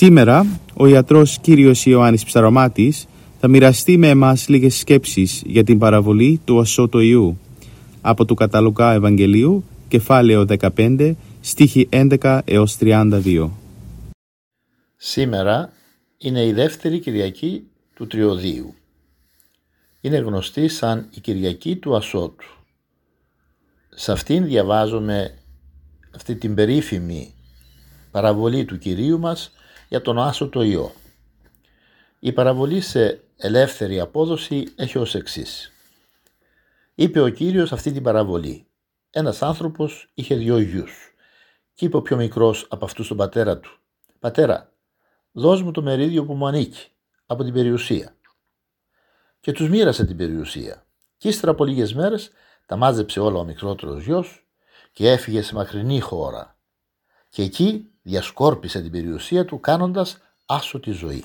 Σήμερα ο ιατρός κύριος Ιωάννης Ψαρωμάτης θα μοιραστεί με εμάς λίγες σκέψεις για την παραβολή του ασώτου Ιού από του Καταλουκά Ευαγγελίου, κεφάλαιο 15, στίχη 11 έως 32. Σήμερα είναι η δεύτερη Κυριακή του Τριωδίου. Είναι γνωστή σαν η Κυριακή του Ασώτου. Σε αυτήν διαβάζουμε αυτή την περίφημη παραβολή του Κυρίου μας για τον άσωτο ιό. Η παραβολή σε ελεύθερη απόδοση έχει ως εξής. Είπε ο Κύριος αυτή την παραβολή. Ένας άνθρωπος είχε δυο γιους και είπε ο πιο μικρός από αυτούς τον πατέρα του «Πατέρα, δώσ' μου το μερίδιο που μου ανήκει από την περιουσία». Και τους μοίρασε την περιουσία και ύστερα από λίγες μέρες τα μάζεψε όλα ο μικρότερος γιος και έφυγε σε μακρινή χώρα και εκεί διασκόρπισε την περιουσία του κάνοντας άσο τη ζωή.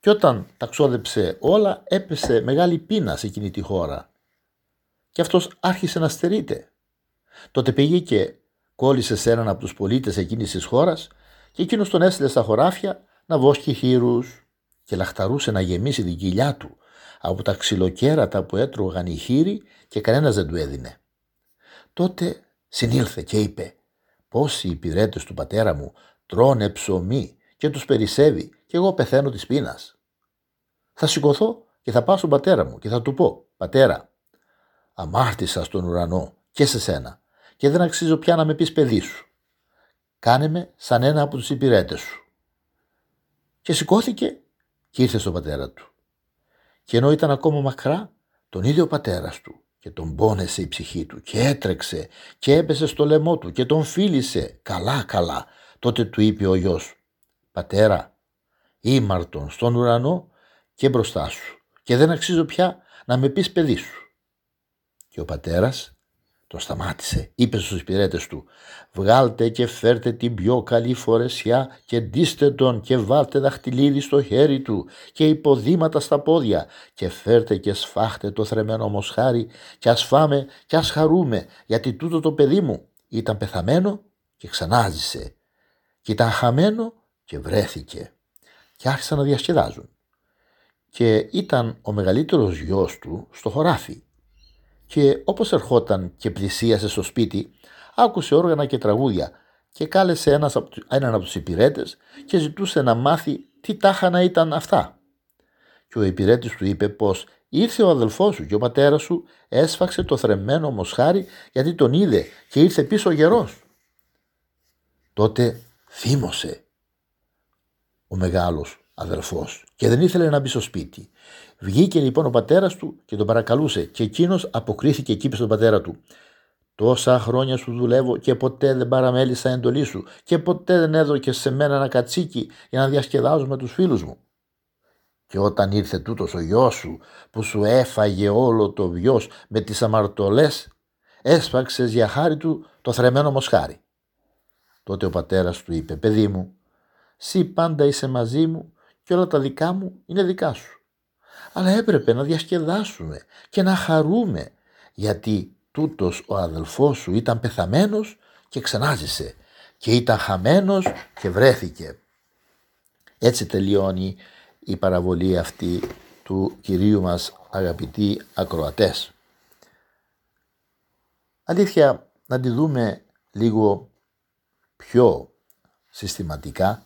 Και όταν τα ξόδεψε όλα έπεσε μεγάλη πείνα σε εκείνη τη χώρα και αυτός άρχισε να στερείται. Τότε πήγε και κόλλησε σε έναν από τους πολίτες εκείνης της χώρας και εκείνος τον έστειλε στα χωράφια να βόσκει χείρους και λαχταρούσε να γεμίσει την κοιλιά του από τα ξυλοκέρατα που έτρωγαν οι χείροι και κανένας δεν του έδινε. Τότε συνήλθε και είπε Πόσοι υπηρέτες του πατέρα μου τρώνε ψωμί και τους περισσεύει και εγώ πεθαίνω της πείνας. Θα σηκωθώ και θα πάω στον πατέρα μου και θα του πω «Πατέρα, αμάρτησα στον ουρανό και σε σένα και δεν αξίζω πια να με πεις παιδί σου. Κάνε με σαν ένα από τους υπηρέτες σου». Και σηκώθηκε και ήρθε στον πατέρα του. Και ενώ ήταν ακόμα μακρά, τον ίδιο ο πατέρας του και τον πόνεσε η ψυχή του και έτρεξε και έπεσε στο λαιμό του και τον φίλησε καλά καλά. Τότε του είπε ο γιος «Πατέρα, ήμαρτον στον ουρανό και μπροστά σου και δεν αξίζω πια να με πεις παιδί σου». Και ο πατέρας το σταμάτησε, είπε στους υπηρέτες του «Βγάλτε και φέρτε την πιο καλή φορεσιά και ντύστε τον και βάλτε δαχτυλίδι στο χέρι του και υποδήματα στα πόδια και φέρτε και σφάχτε το θρεμένο μοσχάρι και ας φάμε και ας χαρούμε γιατί τούτο το παιδί μου ήταν πεθαμένο και ξανάζησε. Και ήταν χαμένο και βρέθηκε. Και άρχισαν να διασκεδάζουν. Και ήταν ο μεγαλύτερος γιος του στο χωράφι και όπως ερχόταν και πλησίασε στο σπίτι άκουσε όργανα και τραγούδια και κάλεσε ένας, έναν από τους υπηρέτες και ζητούσε να μάθει τι τάχανα ήταν αυτά. Και ο υπηρέτης του είπε πως ήρθε ο αδελφός σου και ο πατέρας σου έσφαξε το θρεμμένο μοσχάρι γιατί τον είδε και ήρθε πίσω γερός. Τότε θύμωσε ο μεγάλος αδελφός και δεν ήθελε να μπει στο σπίτι. Βγήκε λοιπόν ο πατέρας του και τον παρακαλούσε και εκείνος αποκρίθηκε εκεί στον πατέρα του. Τόσα χρόνια σου δουλεύω και ποτέ δεν παραμέλησα εντολή σου και ποτέ δεν έδωκε σε μένα ένα κατσίκι για να διασκεδάζω με τους φίλους μου. Και όταν ήρθε τούτος ο γιος σου που σου έφαγε όλο το βιός με τις αμαρτωλές έσφαξες για χάρη του το θρεμένο μοσχάρι. Τότε ο πατέρας του είπε «Παιδί μου, σύ πάντα είσαι μαζί μου και όλα τα δικά μου είναι δικά σου. Αλλά έπρεπε να διασκεδάσουμε και να χαρούμε γιατί τούτος ο αδελφός σου ήταν πεθαμένος και ξανάζησε και ήταν χαμένος και βρέθηκε. Έτσι τελειώνει η παραβολή αυτή του Κυρίου μας αγαπητοί ακροατές. Αλήθεια να τη δούμε λίγο πιο συστηματικά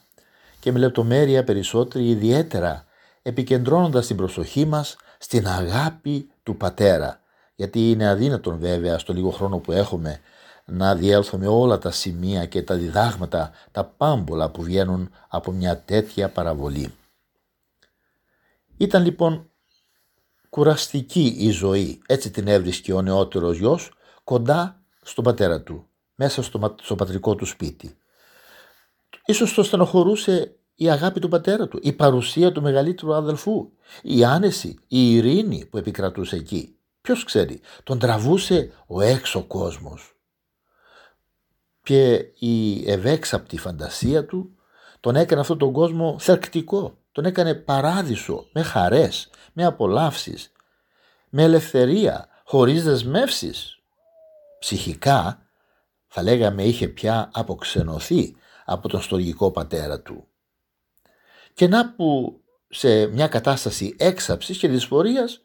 και με λεπτομέρεια περισσότερη ιδιαίτερα επικεντρώνοντας την προσοχή μας στην αγάπη του Πατέρα γιατί είναι αδύνατον βέβαια στο λίγο χρόνο που έχουμε να διέλθουμε όλα τα σημεία και τα διδάγματα, τα πάμπολα που βγαίνουν από μια τέτοια παραβολή. Ήταν λοιπόν κουραστική η ζωή, έτσι την έβρισκε ο νεότερος γιος, κοντά στον πατέρα του, μέσα στο, στο πατρικό του σπίτι. Ίσως το στενοχωρούσε η αγάπη του πατέρα του, η παρουσία του μεγαλύτερου αδελφού, η άνεση, η ειρήνη που επικρατούσε εκεί. Ποιος ξέρει, τον τραβούσε ο έξω κόσμος. Και η ευέξαπτη φαντασία του τον έκανε αυτόν τον κόσμο θερκτικό, τον έκανε παράδεισο με χαρές, με απολαύσεις, με ελευθερία, χωρίς δεσμεύσεις. Ψυχικά θα λέγαμε είχε πια αποξενωθεί από τον στοργικό πατέρα του. Και να που σε μια κατάσταση έξαψης και δυσφορίας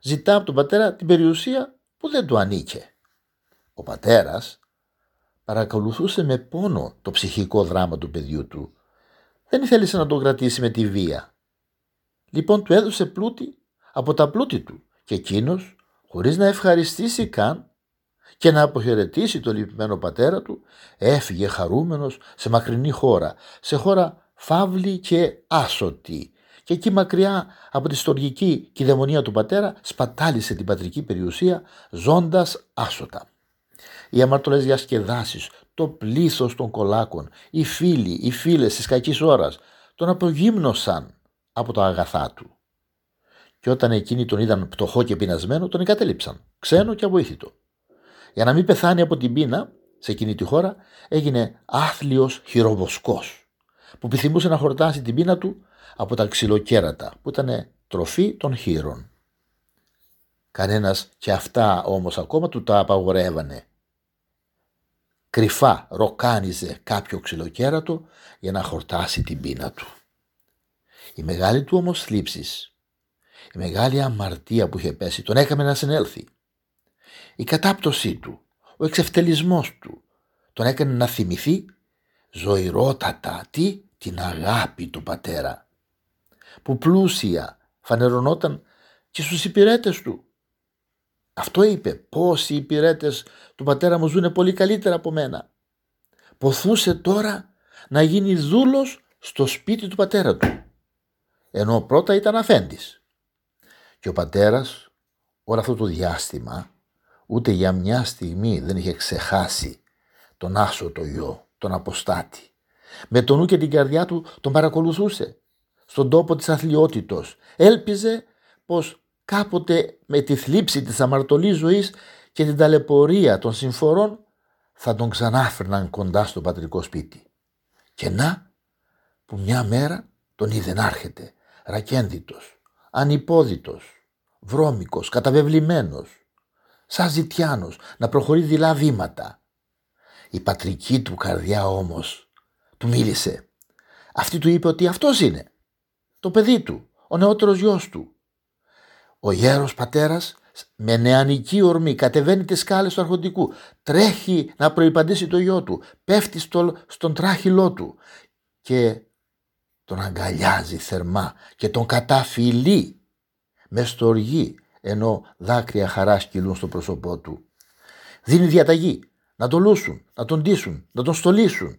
ζητά από τον πατέρα την περιουσία που δεν του ανήκε. Ο πατέρας παρακολουθούσε με πόνο το ψυχικό δράμα του παιδιού του. Δεν ήθελε να τον κρατήσει με τη βία. Λοιπόν του έδωσε πλούτη από τα πλούτη του και εκείνος, χωρίς να ευχαριστήσει καν και να αποχαιρετήσει τον λυπημένο πατέρα του, έφυγε χαρούμενος σε μακρινή χώρα, σε χώρα φαύλη και άσωτη. Και εκεί μακριά από τη στοργική κυδαιμονία του πατέρα σπατάλησε την πατρική περιουσία ζώντας άσωτα. Οι αμαρτωλές διασκεδάσεις, το πλήθος των κολάκων, οι φίλοι, οι φίλες της κακής ώρας τον απογύμνωσαν από τα αγαθά του. Και όταν εκείνοι τον είδαν πτωχό και πεινασμένο, τον εγκατέλειψαν, ξένο και αβοήθητο. Για να μην πεθάνει από την πείνα, σε εκείνη τη χώρα, έγινε άθλιος χειροβοσκός, που επιθυμούσε να χορτάσει την πείνα του από τα ξυλοκέρατα, που ήταν τροφή των χείρων. Κανένας και αυτά όμως ακόμα του τα απαγορεύανε. Κρυφά ροκάνιζε κάποιο ξυλοκέρατο για να χορτάσει την πείνα του. Η μεγάλη του όμως θλίψης, η μεγάλη αμαρτία που είχε πέσει τον έκαμε να συνέλθει. Η κατάπτωσή του, ο εξευτελισμός του τον έκανε να θυμηθεί ζωηρότατα τι την αγάπη του πατέρα που πλούσια φανερωνόταν και στους υπηρέτες του. Αυτό είπε πως οι υπηρέτες του πατέρα μου ζουν πολύ καλύτερα από μένα. Ποθούσε τώρα να γίνει δούλος στο σπίτι του πατέρα του ενώ πρώτα ήταν αφέντης. Και ο πατέρας όλο αυτό το διάστημα ούτε για μια στιγμή δεν είχε ξεχάσει τον άσο το γιο, τον αποστάτη. Με τον νου και την καρδιά του τον παρακολουθούσε στον τόπο της αθλειότητος. Έλπιζε πως κάποτε με τη θλίψη της αμαρτωλής ζωής και την ταλαιπωρία των συμφορών θα τον ξανάφερναν κοντά στο πατρικό σπίτι. Και να που μια μέρα τον είδε να έρχεται ρακένδυτος, ανυπόδητος, βρώμικος, καταβεβλημένος, σαν ζητιάνος να προχωρεί δειλά βήματα. Η πατρική του καρδιά όμως του μίλησε. Αυτή του είπε ότι αυτός είναι, το παιδί του, ο νεότερος γιος του. Ο γέρος πατέρας με νεανική ορμή κατεβαίνει τις σκάλες του αρχοντικού, τρέχει να προϋπαντήσει το γιο του, πέφτει στο, στον τράχυλό του και τον αγκαλιάζει θερμά και τον καταφυλεί με στοργή ενώ δάκρυα χαράς κυλούν στο πρόσωπό του. Δίνει διαταγή να τον λούσουν, να τον ντύσουν, να τον στολίσουν.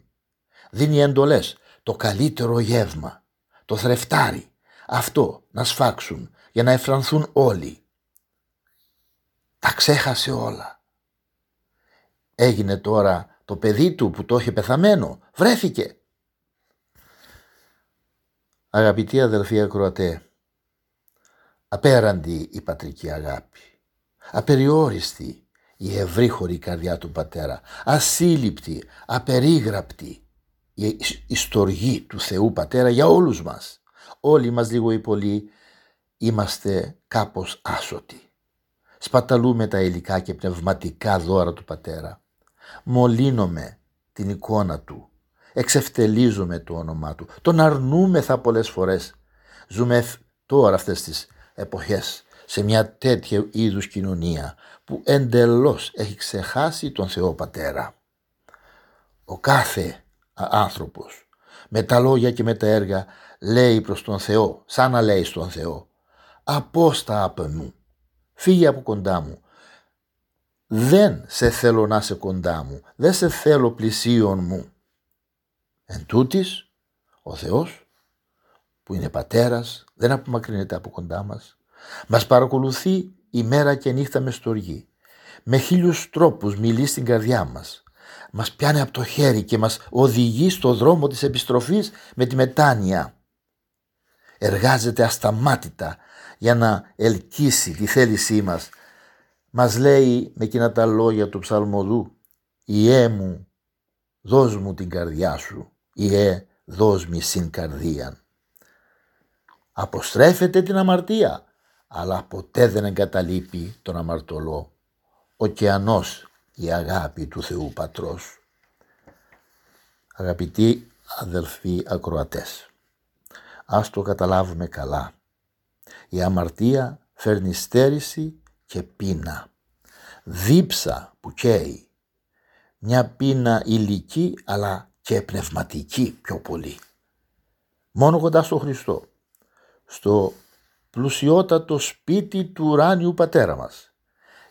Δίνει εντολές το καλύτερο γεύμα, το θρεφτάρι, αυτό να σφάξουν για να εφρανθούν όλοι. Τα ξέχασε όλα. Έγινε τώρα το παιδί του που το είχε πεθαμένο, βρέθηκε Αγαπητοί αδελφοί ακροατέ, απέραντη η πατρική αγάπη, απεριόριστη η ευρύχωρη καρδιά του πατέρα, ασύλληπτη, απερίγραπτη η στοργή του Θεού Πατέρα για όλους μας. Όλοι μας λίγο ή πολύ είμαστε κάπως άσωτοι. Σπαταλούμε τα υλικά και πνευματικά δώρα του Πατέρα. Μολύνομαι την εικόνα Του εξευτελίζουμε το όνομά του. Τον αρνούμεθα πολλές φορές. Ζούμε τώρα αυτές τις εποχές σε μια τέτοια είδους κοινωνία που εντελώς έχει ξεχάσει τον Θεό Πατέρα. Ο κάθε άνθρωπος με τα λόγια και με τα έργα λέει προς τον Θεό, σαν να λέει στον Θεό «Απόστα από μου, φύγε από κοντά μου, δεν σε θέλω να είσαι κοντά μου, δεν σε θέλω πλησίον μου». Εν τούτης, ο Θεός που είναι πατέρας, δεν απομακρύνεται από κοντά μας. Μας παρακολουθεί ημέρα και νύχτα με στοργή. Με χίλιους τρόπους μιλεί στην καρδιά μας. Μας πιάνει από το χέρι και μας οδηγεί στο δρόμο της επιστροφής με τη μετάνοια. Εργάζεται ασταμάτητα για να ελκύσει τη θέλησή μας. Μας λέει με εκείνα τα λόγια του ψαλμοδού «Ιέ μου, δώσ' μου την καρδιά σου, Ιέ, δώσ' μη συν καρδίαν». Αποστρέφεται την αμαρτία, αλλά ποτέ δεν εγκαταλείπει τον αμαρτωλό. Ωκεανός η αγάπη του Θεού Πατρός. Αγαπητοί αδελφοί ακροατές, ας το καταλάβουμε καλά. Η αμαρτία φέρνει στέρηση και πείνα. Δίψα που καίει. Μια πείνα ηλική αλλά και πνευματική πιο πολύ. Μόνο κοντά στο Χριστό, στο πλουσιότατο σπίτι του ουράνιου πατέρα μας,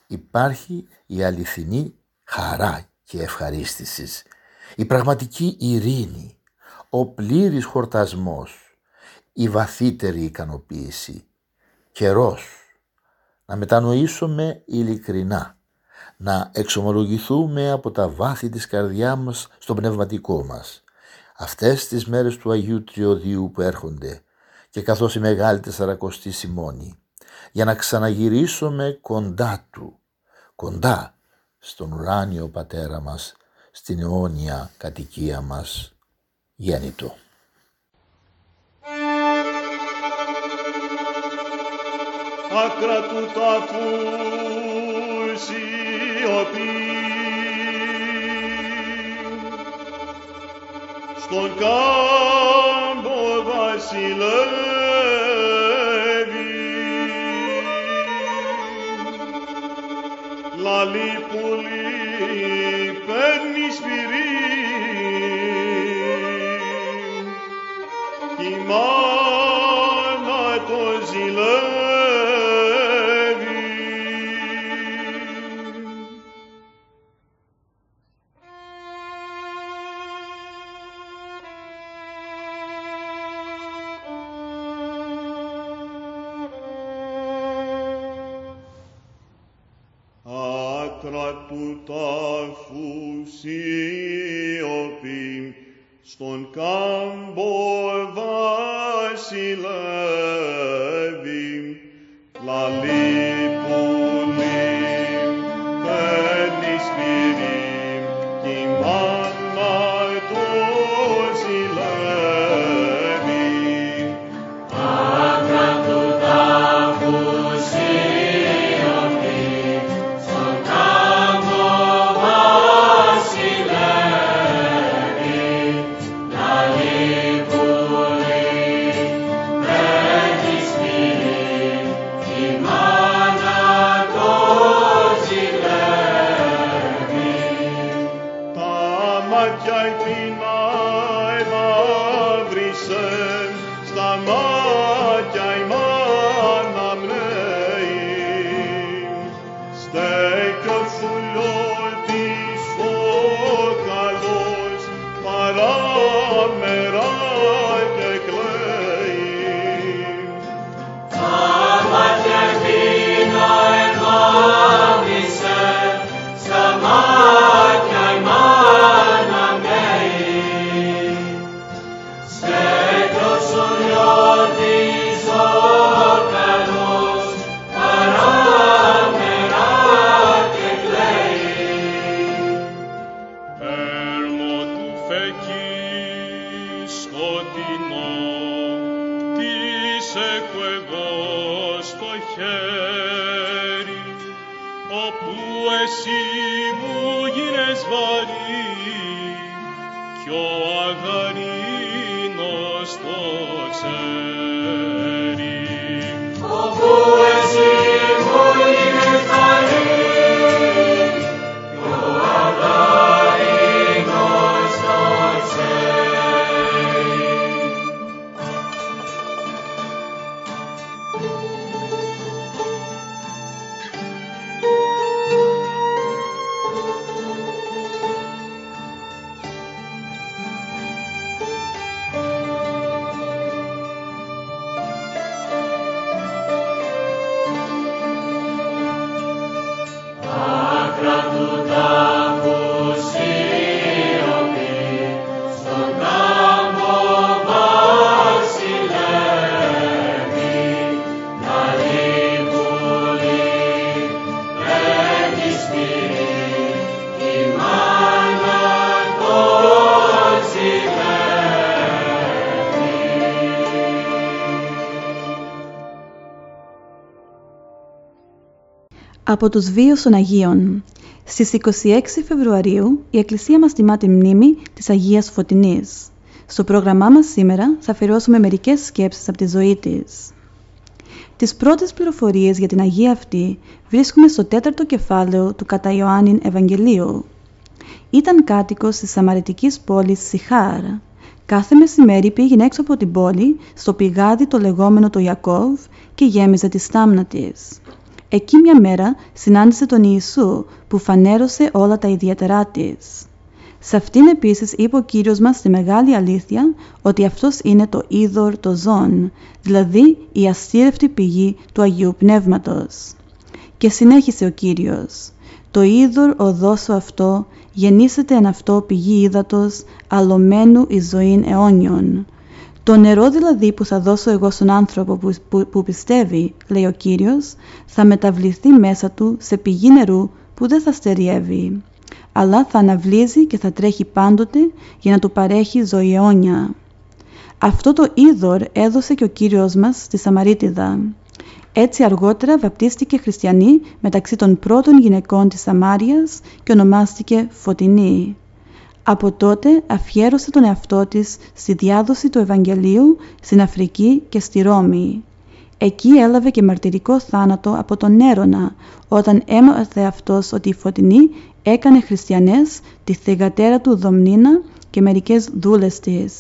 υπάρχει η αληθινή χαρά και ευχαρίστησης, η πραγματική ειρήνη, ο πλήρης χορτασμός, η βαθύτερη ικανοποίηση, καιρός. Να μετανοήσουμε ειλικρινά, να εξομολογηθούμε από τα βάθη της καρδιά μας στο πνευματικό μας. Αυτές τις μέρες του Αγίου Τριωδίου που έρχονται και καθώς η Μεγάλη Τεσσαρακοστή Σιμώνη, για να ξαναγυρίσουμε κοντά Του, κοντά στον ουράνιο Πατέρα μας, στην αιώνια κατοικία μας γέννητο. άκρα του τάφου σιωπή. Στον κάμπο Vasilevi. La lipuli pernis virim, του τάφου σιωπή, στον κάμπο βασιλεύει, φεκί σκοτεινό, τι έχω εγώ στο χέρι, όπου εσύ μου γίνες βαρύ, κι ο αγαρίνος το ξέρεις. Από τους βίους των Αγίων Στις 26 Φεβρουαρίου η Εκκλησία μας τιμά τη μνήμη της Αγίας Φωτεινής. Στο πρόγραμμά μας σήμερα θα αφιερώσουμε μερικές σκέψεις από τη ζωή της. Τις πρώτες πληροφορίες για την Αγία αυτή βρίσκουμε στο τέταρτο κεφάλαιο του κατά Ιωάννην Ευαγγελίου. Ήταν κάτοικος της Σαμαριτικής πόλης Σιχάρ. Κάθε μεσημέρι πήγαινε έξω από την πόλη, στο πηγάδι το λεγόμενο το Ιακώβ και γέμιζε τη στάμνα της. Εκεί μια μέρα συνάντησε τον Ιησού που φανέρωσε όλα τα ιδιαίτερά της. Σε αυτήν επίσης είπε ο Κύριος μας τη μεγάλη αλήθεια ότι αυτός είναι το είδωρ το ζών, δηλαδή η αστήρευτη πηγή του Αγίου Πνεύματος. Και συνέχισε ο Κύριος «Το είδωρ οδόσο αυτό γεννήσεται εν αυτό πηγή ύδατος αλωμένου εις ζωήν αιώνιον». Το νερό δηλαδή που θα δώσω εγώ στον άνθρωπο που, που, που πιστεύει, λέει ο Κύριος, θα μεταβληθεί μέσα του σε πηγή νερού που δεν θα στεριεύει αλλά θα αναβλύζει και θα τρέχει πάντοτε για να του παρέχει ζωή αιώνια. Αυτό το είδωρ έδωσε και ο Κύριος μας στη Σαμαρίτιδα. Έτσι αργότερα βαπτίστηκε χριστιανή μεταξύ των πρώτων γυναικών της Σαμάριας και ονομάστηκε Φωτεινή. Από τότε αφιέρωσε τον εαυτό της στη διάδοση του Ευαγγελίου στην Αφρική και στη Ρώμη. Εκεί έλαβε και μαρτυρικό θάνατο από τον Έρωνα όταν έμαθε αυτός ότι η Φωτεινή έκανε χριστιανές τη θεγατέρα του Δομνίνα και μερικές δούλες της.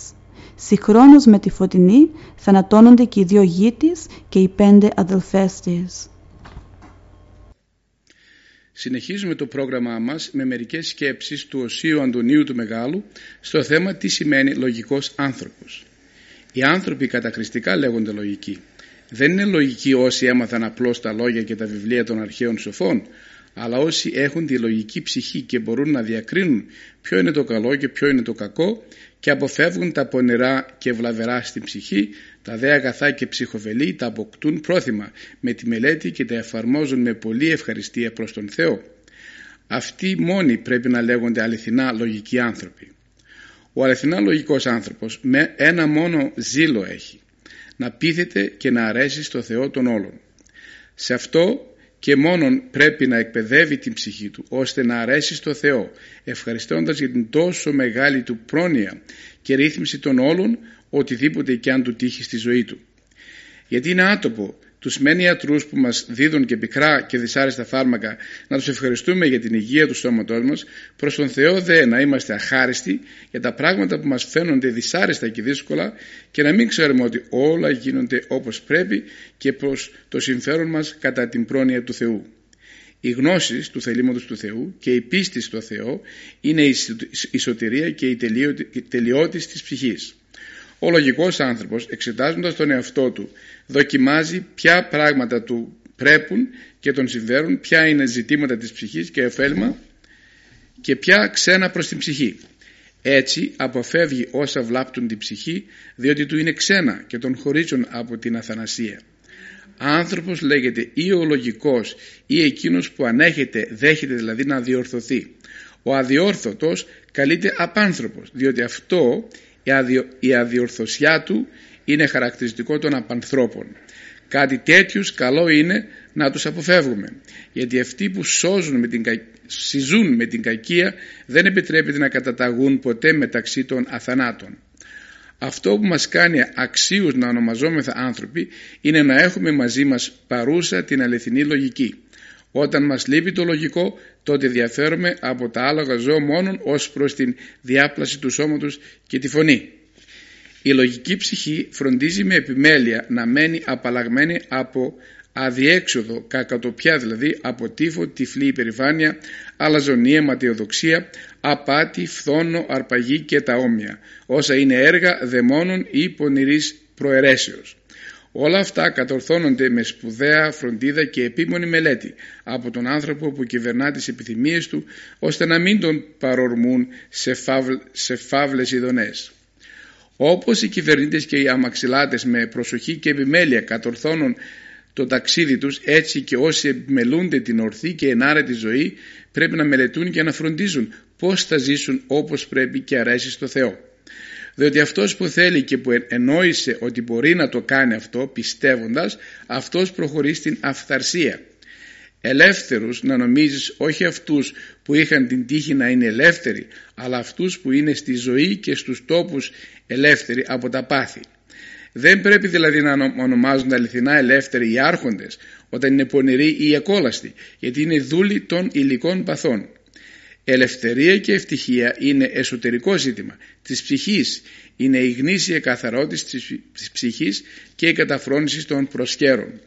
Συγχρόνως με τη Φωτεινή θανατώνονται και οι δύο γη της και οι πέντε αδελφές της. Συνεχίζουμε το πρόγραμμά μας με μερικές σκέψεις του Οσίου Αντωνίου του Μεγάλου στο θέμα τι σημαίνει λογικός άνθρωπος. Οι άνθρωποι κατακριστικά λέγονται λογικοί. Δεν είναι λογικοί όσοι έμαθαν απλώς τα λόγια και τα βιβλία των αρχαίων σοφών, αλλά όσοι έχουν τη λογική ψυχή και μπορούν να διακρίνουν ποιο είναι το καλό και ποιο είναι το κακό και αποφεύγουν τα πονηρά και βλαβερά στην ψυχή, τα δε αγαθά και ψυχοβελή τα αποκτούν πρόθυμα με τη μελέτη και τα εφαρμόζουν με πολλή ευχαριστία προς τον Θεό. Αυτοί μόνοι πρέπει να λέγονται αληθινά λογικοί άνθρωποι. Ο αληθινά λογικός άνθρωπος με ένα μόνο ζήλο έχει, να πείθεται και να αρέσει στο Θεό των όλων. Σε αυτό και μόνον πρέπει να εκπαιδεύει την ψυχή του ώστε να αρέσει στο Θεό ευχαριστώντας για την τόσο μεγάλη του πρόνοια και ρύθμιση των όλων οτιδήποτε και αν του τύχει στη ζωή του. Γιατί είναι άτοπο τους μένει ιατρούς που μας δίδουν και πικρά και δυσάρεστα φάρμακα να τους ευχαριστούμε για την υγεία του σώματός μας προς τον Θεό δε να είμαστε αχάριστοι για τα πράγματα που μας φαίνονται δυσάρεστα και δύσκολα και να μην ξέρουμε ότι όλα γίνονται όπως πρέπει και προς το συμφέρον μας κατά την πρόνοια του Θεού. Η γνώση του θελήματος του Θεού και η πίστη στο Θεό είναι η σωτηρία και η τελειότης της ψυχής. Ο λογικός άνθρωπος εξετάζοντας τον εαυτό του δοκιμάζει ποια πράγματα του πρέπουν και τον συμφέρουν, ποια είναι ζητήματα της ψυχής και ωφέλιμα και ποια ξένα προς την ψυχή. Έτσι αποφεύγει όσα βλάπτουν την ψυχή διότι του είναι ξένα και τον χωρίζουν από την αθανασία. Άνθρωπος λέγεται ή ο λογικός ή εκείνος που ανέχεται, δέχεται δηλαδή να διορθωθεί. Ο αδιόρθωτος καλείται απάνθρωπος διότι αυτό η αδιορθωσιά του είναι χαρακτηριστικό των απανθρώπων. Κάτι τέτοιους καλό είναι να τους αποφεύγουμε. Γιατί αυτοί που σώζουν με την, συζούν με την κακία δεν επιτρέπεται να καταταγούν ποτέ μεταξύ των αθανάτων. Αυτό που μας κάνει αξίους να ονομαζόμεθα άνθρωποι είναι να έχουμε μαζί μας παρούσα την αληθινή λογική. Όταν μας λείπει το λογικό τότε διαφέρουμε από τα άλογα ζώα μόνον ως προς την διάπλαση του σώματος και τη φωνή. Η λογική ψυχή φροντίζει με επιμέλεια να μένει απαλλαγμένη από αδιέξοδο, κακατοπιά δηλαδή, από τύφο, τυφλή υπερηφάνεια, αλαζονία, ματιοδοξία, απάτη, φθόνο, αρπαγή και τα όμοια, όσα είναι έργα δαιμόνων ή πονηρής προαιρέσεως. Όλα αυτά κατορθώνονται με σπουδαία φροντίδα και επίμονη μελέτη από τον άνθρωπο που κυβερνά τις επιθυμίες του ώστε να μην τον παρορμούν σε, φαύλ, σε φαύλες ειδονές. Όπως οι κυβερνήτες και οι αμαξιλάτες με προσοχή και επιμέλεια κατορθώνουν το ταξίδι τους έτσι και όσοι επιμελούνται την ορθή και ενάρετη ζωή πρέπει να μελετούν και να φροντίζουν πώς θα ζήσουν όπως πρέπει και αρέσει στο Θεό διότι αυτός που θέλει και που ενόησε ότι μπορεί να το κάνει αυτό πιστεύοντας αυτός προχωρεί στην αυθαρσία ελεύθερους να νομίζεις όχι αυτούς που είχαν την τύχη να είναι ελεύθεροι αλλά αυτούς που είναι στη ζωή και στους τόπους ελεύθεροι από τα πάθη. Δεν πρέπει δηλαδή να ονομάζονται αληθινά ελεύθεροι οι άρχοντες όταν είναι πονηροί ή εκόλαστοι γιατί είναι δούλοι των υλικών παθών. Ελευθερία και ευτυχία είναι εσωτερικό ζήτημα της ψυχής, είναι η γνήσια καθαρότητα της ψυχής και η καταφρόνηση των προσκέρων.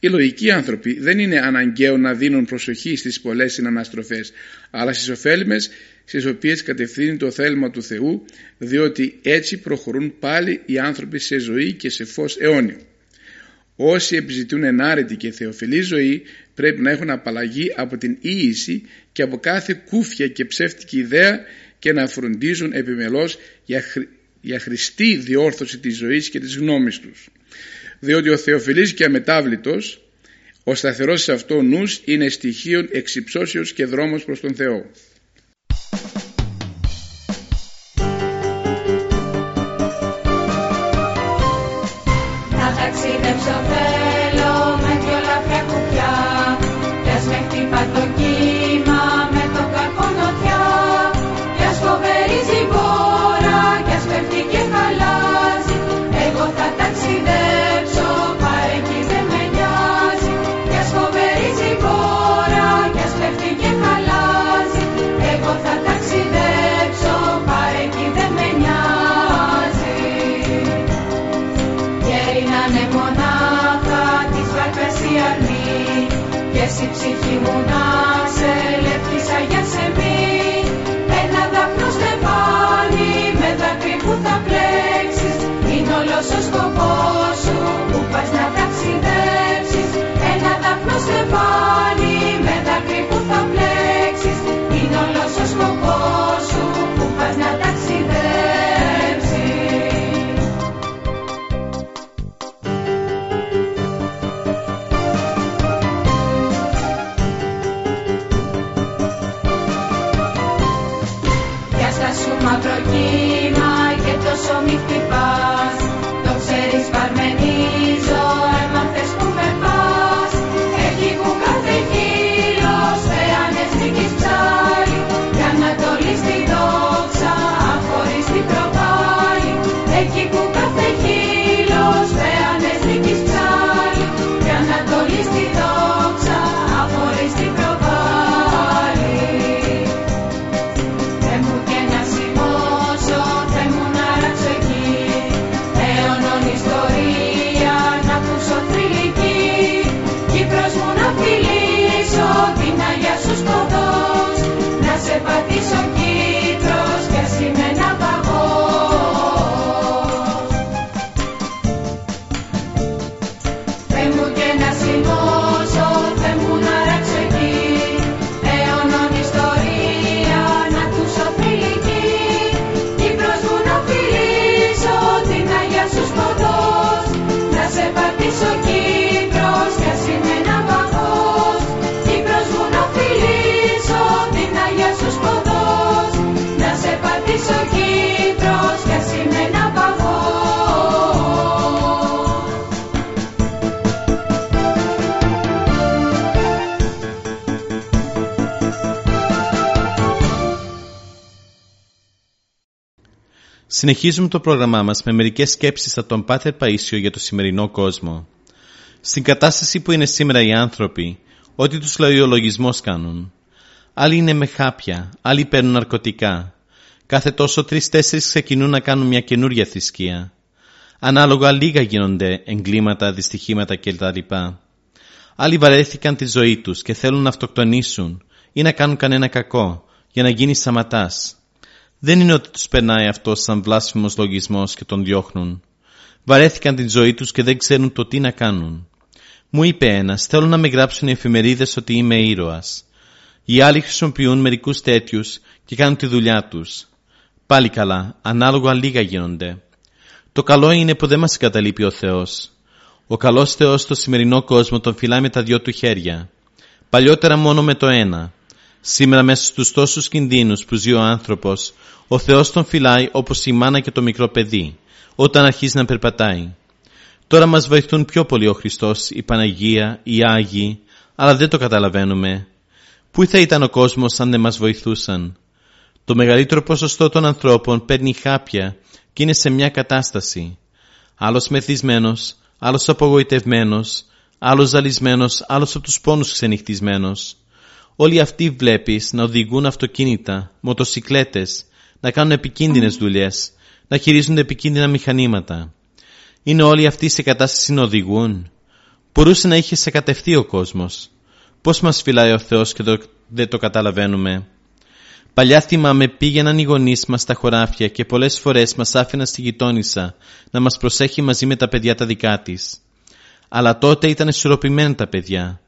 Οι λογικοί άνθρωποι δεν είναι αναγκαίο να δίνουν προσοχή στις πολλές συναναστροφές, αλλά στις ωφέλιμες στις οποίες κατευθύνει το θέλημα του Θεού, διότι έτσι προχωρούν πάλι οι άνθρωποι σε ζωή και σε φως αιώνιο. Όσοι επιζητούν ενάρετη και θεοφιλή ζωή πρέπει να έχουν απαλλαγή από την ίηση και από κάθε κούφια και ψεύτικη ιδέα και να φροντίζουν επιμελώς για, για χρηστή διόρθωση της ζωής και της γνώμης τους. Διότι ο θεοφιλής και αμετάβλητος, ο σταθερός σε αυτό νους είναι στοιχείο εξυψώσεως και δρόμος προς τον Θεό. Συνεχίζουμε το πρόγραμμά μας με μερικές σκέψεις από τον Πάτερ Παΐσιο για το σημερινό κόσμο. Στην κατάσταση που είναι σήμερα οι άνθρωποι, ό,τι τους λέει ο λογισμός κάνουν. Άλλοι είναι με χάπια, άλλοι παίρνουν ναρκωτικά. Κάθε τόσο τρεις-τέσσερις ξεκινούν να κάνουν μια καινούρια θρησκεία. Ανάλογα λίγα γίνονται εγκλήματα, δυστυχήματα κλπ. Άλλοι βαρέθηκαν τη ζωή τους και θέλουν να αυτοκτονήσουν ή να κάνουν κανένα κακό για να γίνει σαματάς. Δεν είναι ότι τους περνάει αυτό σαν βλάσφημος λογισμός και τον διώχνουν. Βαρέθηκαν την ζωή τους και δεν ξέρουν το τι να κάνουν. Μου είπε ένας, θέλω να με γράψουν οι εφημερίδες ότι είμαι ήρωας. Οι άλλοι χρησιμοποιούν μερικούς τέτοιους και κάνουν τη δουλειά τους. Πάλι καλά, ανάλογα λίγα γίνονται. Το καλό είναι που δεν μας καταλείπει ο Θεός. Ο καλός Θεός στο σημερινό κόσμο τον φυλάει με τα δυο του χέρια. Παλιότερα μόνο με το ένα. Σήμερα μέσα στους τόσους κινδύνους που ζει ο άνθρωπος, ο Θεός τον φυλάει όπως η μάνα και το μικρό παιδί, όταν αρχίζει να περπατάει. Τώρα μας βοηθούν πιο πολύ ο Χριστός, η Παναγία, οι Άγιοι, αλλά δεν το καταλαβαίνουμε. Πού θα ήταν ο κόσμος αν δεν μας βοηθούσαν; Το μεγαλύτερο ποσοστό των ανθρώπων παίρνει χάπια και είναι σε μια κατάσταση. Άλλος μεθυσμένος, άλλος απογοητευμένος, άλλος ζαλισμένος, άλλος από τους πόνους ξενυχτισμένος. Όλοι αυτοί βλέπεις να οδηγούν αυτοκίνητα, μοτοσικλέτες, να κάνουν επικίνδυνες δουλειές, να χειρίζονται επικίνδυνα μηχανήματα. Είναι όλοι αυτοί σε κατάσταση να οδηγούν. Μπορούσε να είχε σε κατευθεί ο κόσμος. Πώς μας φυλάει ο Θεός και το, δεν το καταλαβαίνουμε. Παλιά θυμάμαι πήγαιναν οι γονείς μας στα χωράφια και πολλές φορές μας άφηναν στη γειτόνισσα να μας προσέχει μαζί με τα παιδιά τα δικά της. Αλλά τότε ήταν ισορροπημένα τα παιδιά.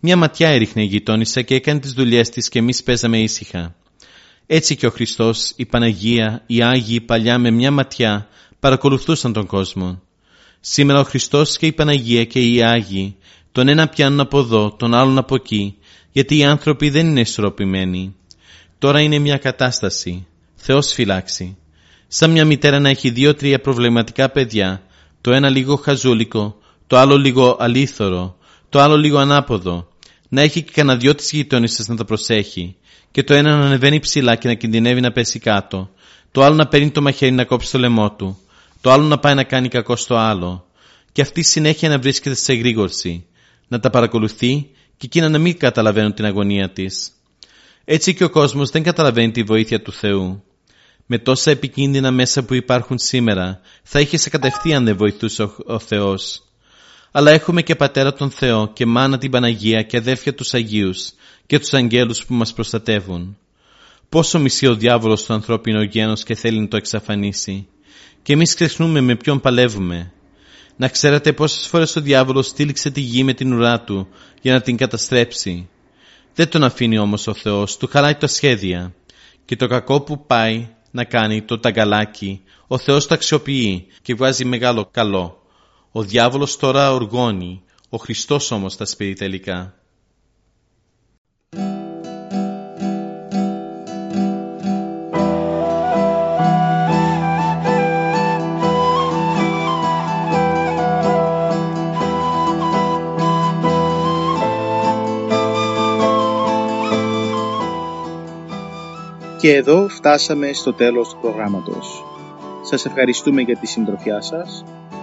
Μια ματιά έριχνε η γειτόνισσα και έκανε τις δουλειές της και εμείς παίζαμε ήσυχα. Έτσι και ο Χριστός, η Παναγία, οι Άγιοι παλιά με μια ματιά παρακολουθούσαν τον κόσμο. Σήμερα ο Χριστός και η Παναγία και οι Άγιοι τον ένα πιάνουν από εδώ, τον άλλον από εκεί, γιατί οι άνθρωποι δεν είναι ισορροπημένοι. Τώρα είναι μια κατάσταση. Θεός φυλάξει. Σαν μια μητέρα να έχει δύο-τρία προβληματικά παιδιά, το ένα λίγο χαζούλικο, το άλλο λίγο αλήθωρο, το άλλο λίγο ανάποδο, να έχει και κανένα δυο της γειτόνισσες να τα προσέχει και το ένα να ανεβαίνει ψηλά και να κινδυνεύει να πέσει κάτω, το άλλο να παίρνει το μαχαίρι να κόψει το λαιμό του, το άλλο να πάει να κάνει κακό στο άλλο και αυτή συνέχεια να βρίσκεται σε εγρήγορση, να τα παρακολουθεί και εκείνα να μην καταλαβαίνουν την αγωνία της. Έτσι και ο κόσμος δεν καταλαβαίνει τη βοήθεια του Θεού. Με τόσα επικίνδυνα μέσα που υπάρχουν σήμερα, θα είχε σε κατευθείαν δεν βοηθούσε ο, ο Θεός. Αλλά έχουμε και πατέρα τον Θεό και μάνα την Παναγία και αδέρφια τους Αγίους και τους αγγέλους που μας προστατεύουν. Πόσο μισεί ο διάβολος το ανθρώπινο γένος και θέλει να το εξαφανίσει. Και εμείς ξεχνούμε με ποιον παλεύουμε. Να ξέρετε πόσες φορές ο διάβολος στήλιξε τη γη με την ουρά του για να την καταστρέψει. Δεν τον αφήνει όμως ο Θεός, του χαράει τα σχέδια. Και το κακό που πάει να κάνει το ταγκαλάκι, ο Θεός το αξιοποιεί και βγάζει μεγάλο καλό. Ο διάβολος τώρα οργώνει, ο Χριστός όμως τα σπείρει τελικά. Και εδώ φτάσαμε στο τέλος του προγράμματος. Σας ευχαριστούμε για τη συντροφιά σας.